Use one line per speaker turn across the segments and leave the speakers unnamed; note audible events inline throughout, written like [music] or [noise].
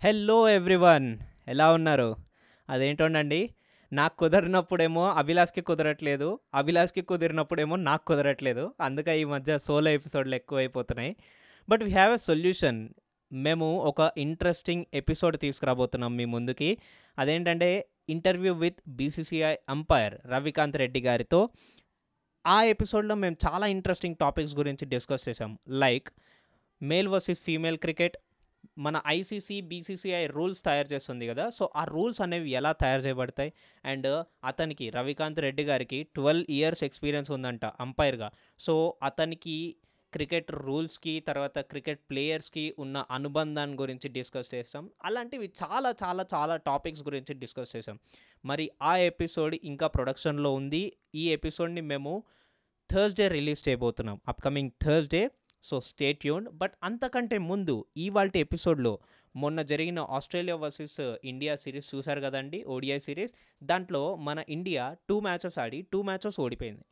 Hello everyone ఎలా ఉన్నారు? అదేంటోనండి నాకు కుదిరినప్పుడేమో అభిలాష్కి కుదరట్లేదు అభిలాష్కి కుదిరినప్పుడేమో నాకు కుదరట్లేదు అందుకే ఈ మధ్య సోలో ఎపిసోడ్లు ఎక్కువైపోతున్నాయి. But we have a solution మేము ఒక ఇంట్రెస్టింగ్ ఎపిసోడ్ తీసుకురాబోతున్నాం మీ ముందుకి. అదేంటంటే interview with BCCI umpire Ravikanth Reddy గారితో. ఆ ఎపిసోడ్లో మేము చాలా ఇంట్రెస్టింగ్ టాపిక్స్ గురించి డిస్కస్ చేసాం like male versus female cricket మన ఐసీసీ బీసీసీఐ రూల్స్ తయారు చేస్తుంది కదా. సో ఆ రూల్స్ అనేవి ఎలా తయారు చేయబడతాయి? అండ్ అతనికి రవికాంత్ రెడ్డి గారికి ట్వెల్వ్ ఇయర్స్ ఎక్స్పీరియన్స్ ఉందంట అంపైర్గా. సో అతనికి క్రికెట్ రూల్స్కి తర్వాత క్రికెట్ ప్లేయర్స్కి ఉన్న అనుబంధాన్ని గురించి డిస్కస్ చేస్తాం. అలాంటివి చాలా చాలా చాలా టాపిక్స్ గురించి డిస్కస్ చేసాం మరి ఆ ఎపిసోడ్ ఇంకా ప్రొడక్షన్లో ఉంది. ఈ ఎపిసోడ్ని మేము థర్స్డే రిలీజ్ చేయబోతున్నాం. అప్కమింగ్ థర్స్డే సో స్టే యూన్ బట్ అంతకంటే ముందు ఇవాళ ఎపిసోడ్లో మొన్న జరిగిన ఆస్ట్రేలియా వర్సెస్ ఇండియా సిరీస్ చూశారు కదండి? ODI series. దాంట్లో మన ఇండియా టూ మ్యాచెస్ ఆడి టూ మ్యాచెస్ ఓడిపోయింది.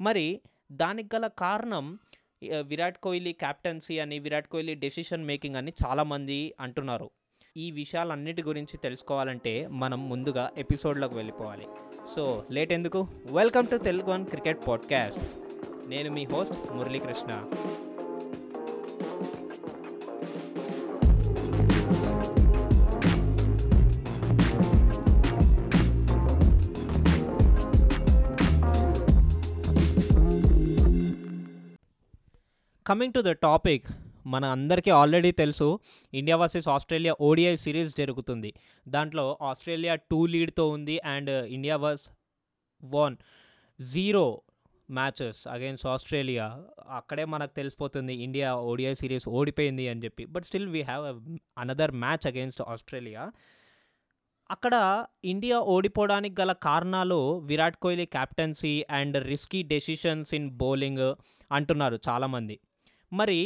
మరి దానికి గల కారణం విరాట్ కోహ్లీ క్యాప్టెన్సీ అని విరాట్ కోహ్లీ డెసిషన్ మేకింగ్ అని చాలామంది అంటున్నారు. ఈ విషయాలన్నిటి గురించి తెలుసుకోవాలంటే మనం ముందుగా ఎపిసోడ్లోకి వెళ్ళిపోవాలి. సో లేట్ ఎందుకు? Welcome to Telugu one cricket podcast నేను మీ host Muralikrishna. Coming to the topic మన అందరికీ ఆల్రెడీ తెలుసు India versus Australia ODI series జరుగుతుంది. దాంట్లో ఆస్ట్రేలియా టూ లీడ్తో ఉంది and India was one zero matches against Australia అక్కడే మనకు తెలిసిపోతుంది ఇండియా ఓడిఐ సిరీస్ ఓడిపోయింది అని చెప్పి. But still we have another match against Australia అక్కడ ఇండియా ఓడిపోవడానికి గల కారణాలు Virat Kohli captaincy and risky decisions in bowling అంటున్నారు చాలామంది. మరి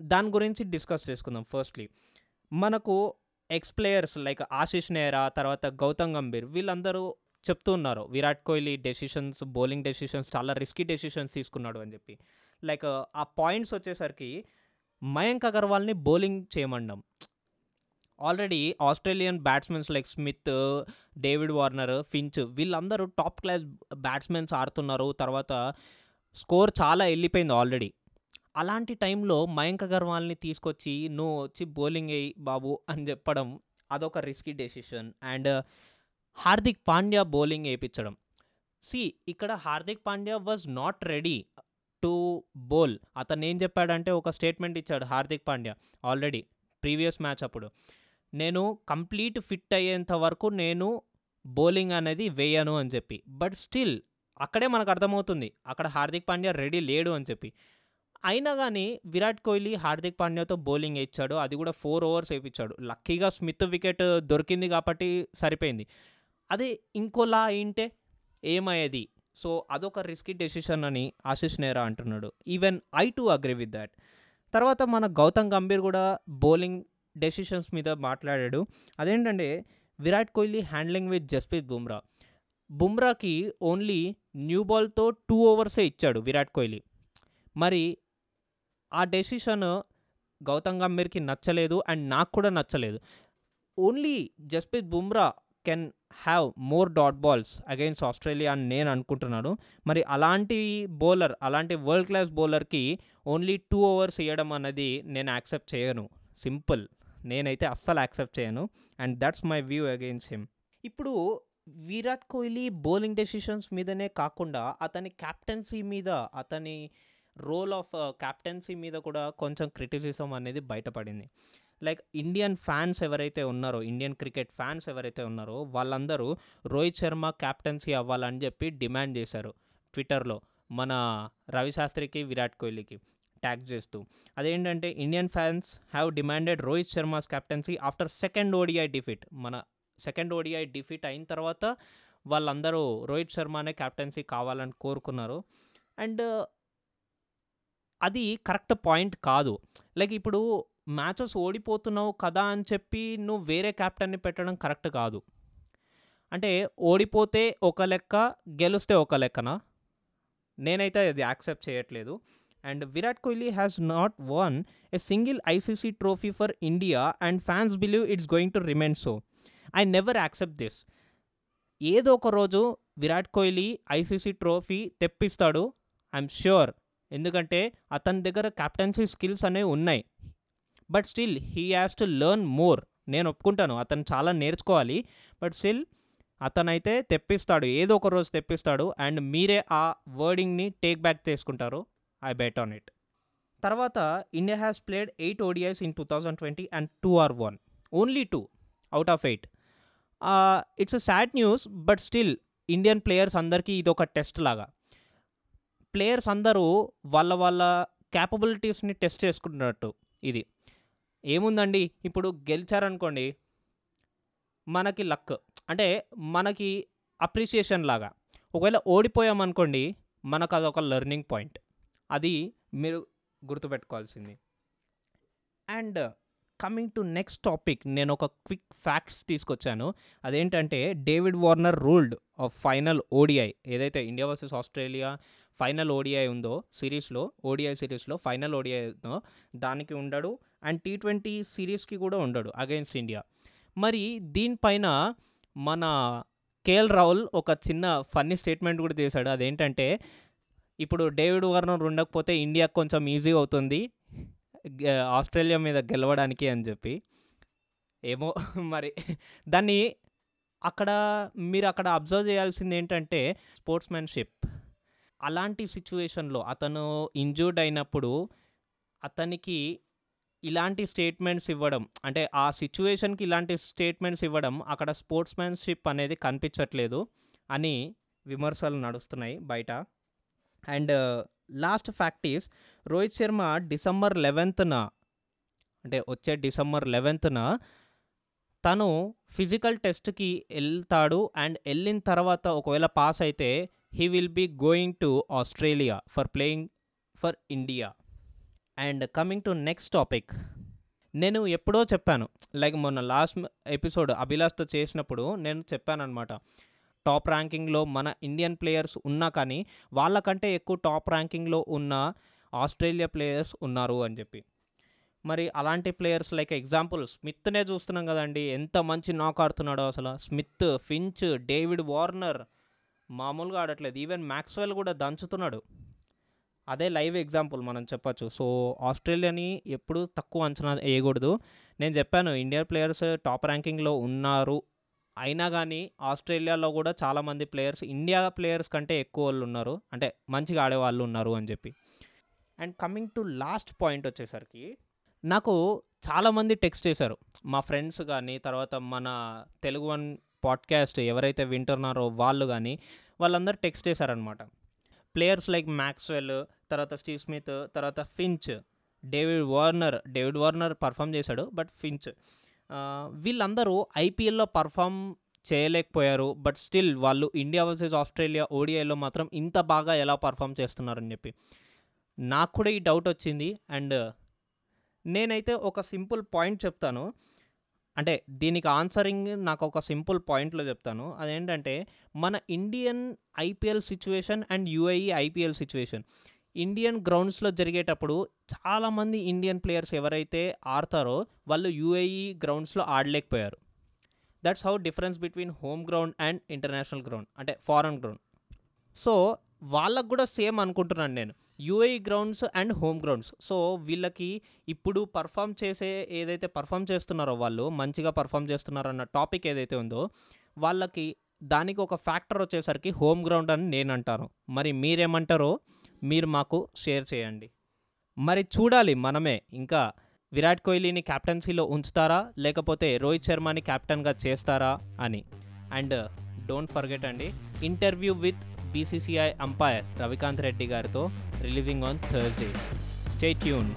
దాని గురించి డిస్కస్ చేసుకుందాం ఫస్ట్లీ. మనకు ex players like Ashish Nehra తర్వాత గౌతమ్ గంభీర్ వీళ్ళందరూ చెప్తూ ఉన్నారు Virat Kohli decisions bowling decisions చాలా రిస్కీ డెసిషన్స్ తీసుకున్నాడు అని చెప్పి. లైక్ ఆ పాయింట్స్ వచ్చేసరికి మయాంక్ అగర్వాల్ని bowling చేయమండం. Already Australian batsmens like Smith David Warner Finch వీళ్ళందరూ టాప్ క్లాస్ బ్యాట్స్మెన్స్ ఆడుతున్నారు తర్వాత స్కోర్ చాలా వెళ్ళిపోయింది ఆల్రెడీ. అలాంటి టైంలో మయంక అగర్వాల్ని తీసుకొచ్చి నువ్వు వచ్చి బౌలింగ్ వేయి బాబు అని చెప్పడం అదొక risky decision and Hardik Pandya bowling వేయించడం సి ఇక్కడ Hardik Pandya was not ready to bowl అతను ఏం చెప్పాడంటే ఒక స్టేట్మెంట్ ఇచ్చాడు Hardik Pandya already previous match అప్పుడు. నేను కంప్లీట్ ఫిట్ అయ్యేంత వరకు నేను బౌలింగ్ అనేది వేయను అని చెప్పి. బట్ స్టిల్ అక్కడే మనకు అర్థమవుతుంది అక్కడ హార్దిక్ పాండ్యా రెడీ లేడు అని చెప్పి. అయినా కానీ విరాట్ కోహ్లీ హార్దిక్ పాండ్యాతో బౌలింగ్ వేయించాడు. అది కూడా ఫోర్ ఓవర్స్ వేయించాడు. లక్కీగా స్మిత్ వికెట్ దొరికింది కాబట్టి సరిపోయింది. అదే ఇంకోలా అయింటే ఏమయ్యేది? సో అదొక రిస్కీ డెసిషన్ అని ఆశిష్ నేరా అంటున్నాడు. Even I too agree with that తర్వాత మన గౌతమ్ గంభీర్ కూడా బౌలింగ్ డెసిషన్స్ మీద మాట్లాడాడు. అదేంటంటే విరాట్ కోహ్లీ హ్యాండ్లింగ్ విత్ జస్ప్రీత్ బుమ్రా బుమ్రాకి ఓన్లీ న్యూ బాల్తో టూ ఓవర్సే ఇచ్చాడు విరాట్ కోహ్లీ. మరి ఆ డెసిషన్ గౌతమ్ గంభీర్కి నచ్చలేదు అండ్ నాకు కూడా నచ్చలేదు. Only Jasprit Bumrah can have more dot balls against Australia అని నేను అనుకుంటున్నాను. మరి అలాంటి బౌలర్ అలాంటి వరల్డ్ క్లాస్ బౌలర్కి ఓన్లీ టూ ఓవర్స్ ఇవ్వడం అనేది నేను యాక్సెప్ట్ చేయను. సింపుల్. నేనైతే అస్సలు యాక్సెప్ట్ చేయను. And that's my view against him. ఇప్పుడు విరాట్ కోహ్లీ బౌలింగ్ డెసిషన్స్ మీదనే కాకుండా అతని క్యాప్టెన్సీ మీద అతని రోల్ ఆఫ్ క్యాప్టెన్సీ మీద కూడా కొంచెం క్రిటిసిజం అనేది బయటపడింది. లైక్ ఇండియన్ ఫ్యాన్స్ ఎవరైతే ఉన్నారో ఇండియన్ క్రికెట్ ఫ్యాన్స్ ఎవరైతే ఉన్నారో వాళ్ళందరూ రోహిత్ శర్మ క్యాప్టెన్సీ అవ్వాలని చెప్పి డిమాండ్ చేశారు ట్విట్టర్లో మన రవి శాస్త్రికి విరాట్ కోహ్లీకి ట్యాగ్ చేస్తూ. అదేంటంటే Indian fans have demanded Rohit Sharma's captaincy after second ODI defeat మన సెకండ్ ఓడిఐ డిఫీట్ అయిన తర్వాత వాళ్ళందరూ రోహిత్ శర్మనే క్యాప్టెన్సీ కావాలని కోరుకున్నారు. అండ్ అది కరెక్ట్ పాయింట్ కాదు. లైక్ ఇప్పుడు మ్యాచెస్ ఓడిపోతున్నావు కదా అని చెప్పి నువ్వు వేరే క్యాప్టెన్ని పెట్టడం కరెక్ట్ కాదు. అంటే ఓడిపోతే ఒక లెక్క గెలిస్తే ఒక లెక్కనా? నేనైతే అది యాక్సెప్ట్ చేయట్లేదు. And Virat Kohli has not won a single ICC trophy for India and fans believe it's going to remain so I never accept this ఏదో ఒక రోజు విరాట్ కోహ్లీ ఐసీసీ ట్రోఫీ తెప్పిస్తాడు. ఐఎమ్ ష్యూర్ ఎందుకంటే అతని దగ్గర కెప్టెన్సీ స్కిల్స్ అనేవి ఉన్నాయి. But still he has to learn more నేను ఒప్పుకుంటాను అతను చాలా నేర్చుకోవాలి. బట్ స్టిల్ అతనైతే తెప్పిస్తాడు ఏదో ఒక రోజు తెప్పిస్తాడు అండ్ మీరే ఆ వర్డింగ్ని టేక్ బ్యాక్ తీసుకుంటారు. ఐ బెట్ ఆన్ ఇట్ తర్వాత India has played eight ODIs in two thousand twenty and two are won only two out of eight it's a sad news but still Indian players అందరికీ ఇది ఒక test లాగా. Players అందరూ వాళ్ళ వాళ్ళ క్యాపబిలిటీస్ని test చేసుకుంటున్నట్టు ఇది. ఏముందండి? ఇప్పుడు గెలిచారనుకోండి మనకి లక్. అంటే మనకి అప్రిషియేషన్ లాగా. ఒకవేళ ఓడిపోయామనుకోండి మనకు అదొక లెర్నింగ్ పాయింట్. అది మీరు గుర్తుపెట్టుకోవాల్సింది. And coming to next topic నేను ఒక క్విక్ ఫ్యాక్ట్స్ తీసుకొచ్చాను. అదేంటంటే David Warner ruled of final ODI ఏదైతే India versus Australia final ODI ఉందో సిరీస్లో ఓడిఐ సిరీస్లో ఫైనల్ ఓడిఐ ఉందో దానికి ఉండడు. అండ్ టీ ట్వంటీ సిరీస్కి కూడా ఉండడు అగైన్స్ట్ ఇండియా. మరి దీనిపైన మన కేఎల్ రాహుల్ ఒక చిన్న ఫన్నీ స్టేట్మెంట్ కూడా చేశాడు అదేంటంటే ఇప్పుడు డేవిడ్ వార్నర్ ఉండకపోతే ఇండియా కొంచెం ఈజీ అవుతుంది ఆస్ట్రేలియా మీద గెలవడానికి అని చెప్పి. ఏమో [laughs] మరి దాన్ని అక్కడ మీరు అక్కడ అబ్జర్వ్ చేయాల్సింది ఏంటంటే స్పోర్ట్స్మెన్షిప్. అలాంటి సిచ్యువేషన్లో అతను ఇంజూర్డ్ అయినప్పుడు అతనికి ఇలాంటి స్టేట్మెంట్స్ ఇవ్వడం అంటే ఆ సిచ్యువేషన్కి ఇలాంటి స్టేట్మెంట్స్ ఇవ్వడం అక్కడ స్పోర్ట్స్మెన్షిప్ అనేది కనిపించట్లేదు అని విమర్శలు నడుస్తున్నాయి బయట. And last fact is Rohit Sharma December లెవెన్త్న అంటే వచ్చే డిసెంబర్ లెవెన్త్న తను ఫిజికల్ టెస్ట్కి వెళ్తాడు అండ్ వెళ్ళిన తర్వాత ఒకవేళ పాస్ అయితే he will be going to Australia for playing for India and coming to next topic నేను ఎప్పుడో చెప్పాను. లైక్ మొన్న లాస్ట్ ఎపిసోడ్ అభిలాష్తో చేసినప్పుడు నేను చెప్పాను అనమాట టాప్ ర్యాంకింగ్లో మన ఇండియన్ ప్లేయర్స్ ఉన్నా కానీ వాళ్ళకంటే ఎక్కువ టాప్ ర్యాంకింగ్లో ఉన్న ఆస్ట్రేలియా ప్లేయర్స్ ఉన్నారు అని చెప్పి. మరి అలాంటి ప్లేయర్స్ లైక్ ఎగ్జాంపుల్ స్మిత్నే చూస్తున్నాం కదండి. ఎంత మంచి నాక్ ఆడుతున్నాడో అసలు. స్మిత్ ఫించ్ డేవిడ్ వార్నర్ మామూలుగా ఆడట్లేదు. ఈవెన్ మ్యాక్స్వెల్ కూడా దంచుతున్నాడు. అదే లైవ్ ఎగ్జాంపుల్ మనం చెప్పచ్చు. సో ఆస్ట్రేలియాని ఎప్పుడు తక్కువ అంచనా వేయకూడదు. నేను చెప్పాను ఇండియా ప్లేయర్స్ టాప్ ర్యాంకింగ్లో ఉన్నారు. అయినా కానీ ఆస్ట్రేలియాలో కూడా చాలామంది ప్లేయర్స్ ఇండియా ప్లేయర్స్ కంటే ఎక్కువ వాళ్ళు ఉన్నారు. అంటే మంచిగా ఆడేవాళ్ళు ఉన్నారు అని చెప్పి. And coming to last point వచ్చేసరికి నాకు చాలామంది టెక్స్ట్ చేశారు. మా ఫ్రెండ్స్ కానీ తర్వాత మన తెలుగు వన్ పాడ్కాస్ట్ ఎవరైతే వింటున్నారో వాళ్ళు కానీ వాళ్ళందరూ టెక్స్ట్ చేశారనమాట ప్లేయర్స్ లైక్ మ్యాక్స్వెల్ తర్వాత స్టీవ్ స్మిత్ తర్వాత Finch David Warner David Warner perform చేశాడు బట్ ఫించ్. వీళ్ళందరూ ఐపీఎల్లో పర్ఫామ్ చేయలేకపోయారు బట్ స్టిల్ వాళ్ళు ఇండియా వర్సెస్ ఆస్ట్రేలియా ఓడిఐలో మాత్రం ఇంత బాగా ఎలా పర్ఫామ్ చేస్తున్నారని చెప్పి. నాకు కూడా ఈ డౌట్ వచ్చింది అండ్ నేనైతే ఒక సింపుల్ పాయింట్ చెప్తాను. అంటే దీనికి ఆన్సరింగ్ నాకు ఒక సింపుల్ పాయింట్లో చెప్తాను. అదేంటంటే మన Indian IPL situation and UAE IPL situation. Indian గ్రౌండ్స్లో జరిగేటప్పుడు చాలామంది ఇండియన్ ప్లేయర్స్ ఎవరైతే ఆడతారో వాళ్ళు యూఏఈ గ్రౌండ్స్లో ఆడలేకపోయారు. That's how difference between home ground and international ground అంటే ఫారెన్ గ్రౌండ్ సో వాళ్ళకు కూడా సేమ్ అనుకుంటున్నాను నేను. UAE grounds and home grounds. So వీళ్ళకి ఇప్పుడు పర్ఫామ్ చేసే ఏదైతే పర్ఫామ్ చేస్తున్నారో వాళ్ళు మంచిగా పర్ఫామ్ చేస్తున్నారన్న టాపిక్ ఏదైతే ఉందో వాళ్ళకి దానికి ఒక ఫ్యాక్టర్ వచ్చేసరికి హోమ్ గ్రౌండ్ అని నేను అంటాను మరి మీరేమంటారో మీరు మాకు షేర్ చేయండి. మరి చూడాలి మనమే. ఇంకా విరాట్ కోహ్లీని క్యాప్టెన్సీలో ఉంచుతారా? లేకపోతే రోహిత్ శర్మని క్యాప్టెన్గా చేస్తారా అని. అండ్ డోంట్ ఫర్గెట్ అండి interview with BCCI umpire Ravikanth Reddy గారితో releasing on Thursday stay tune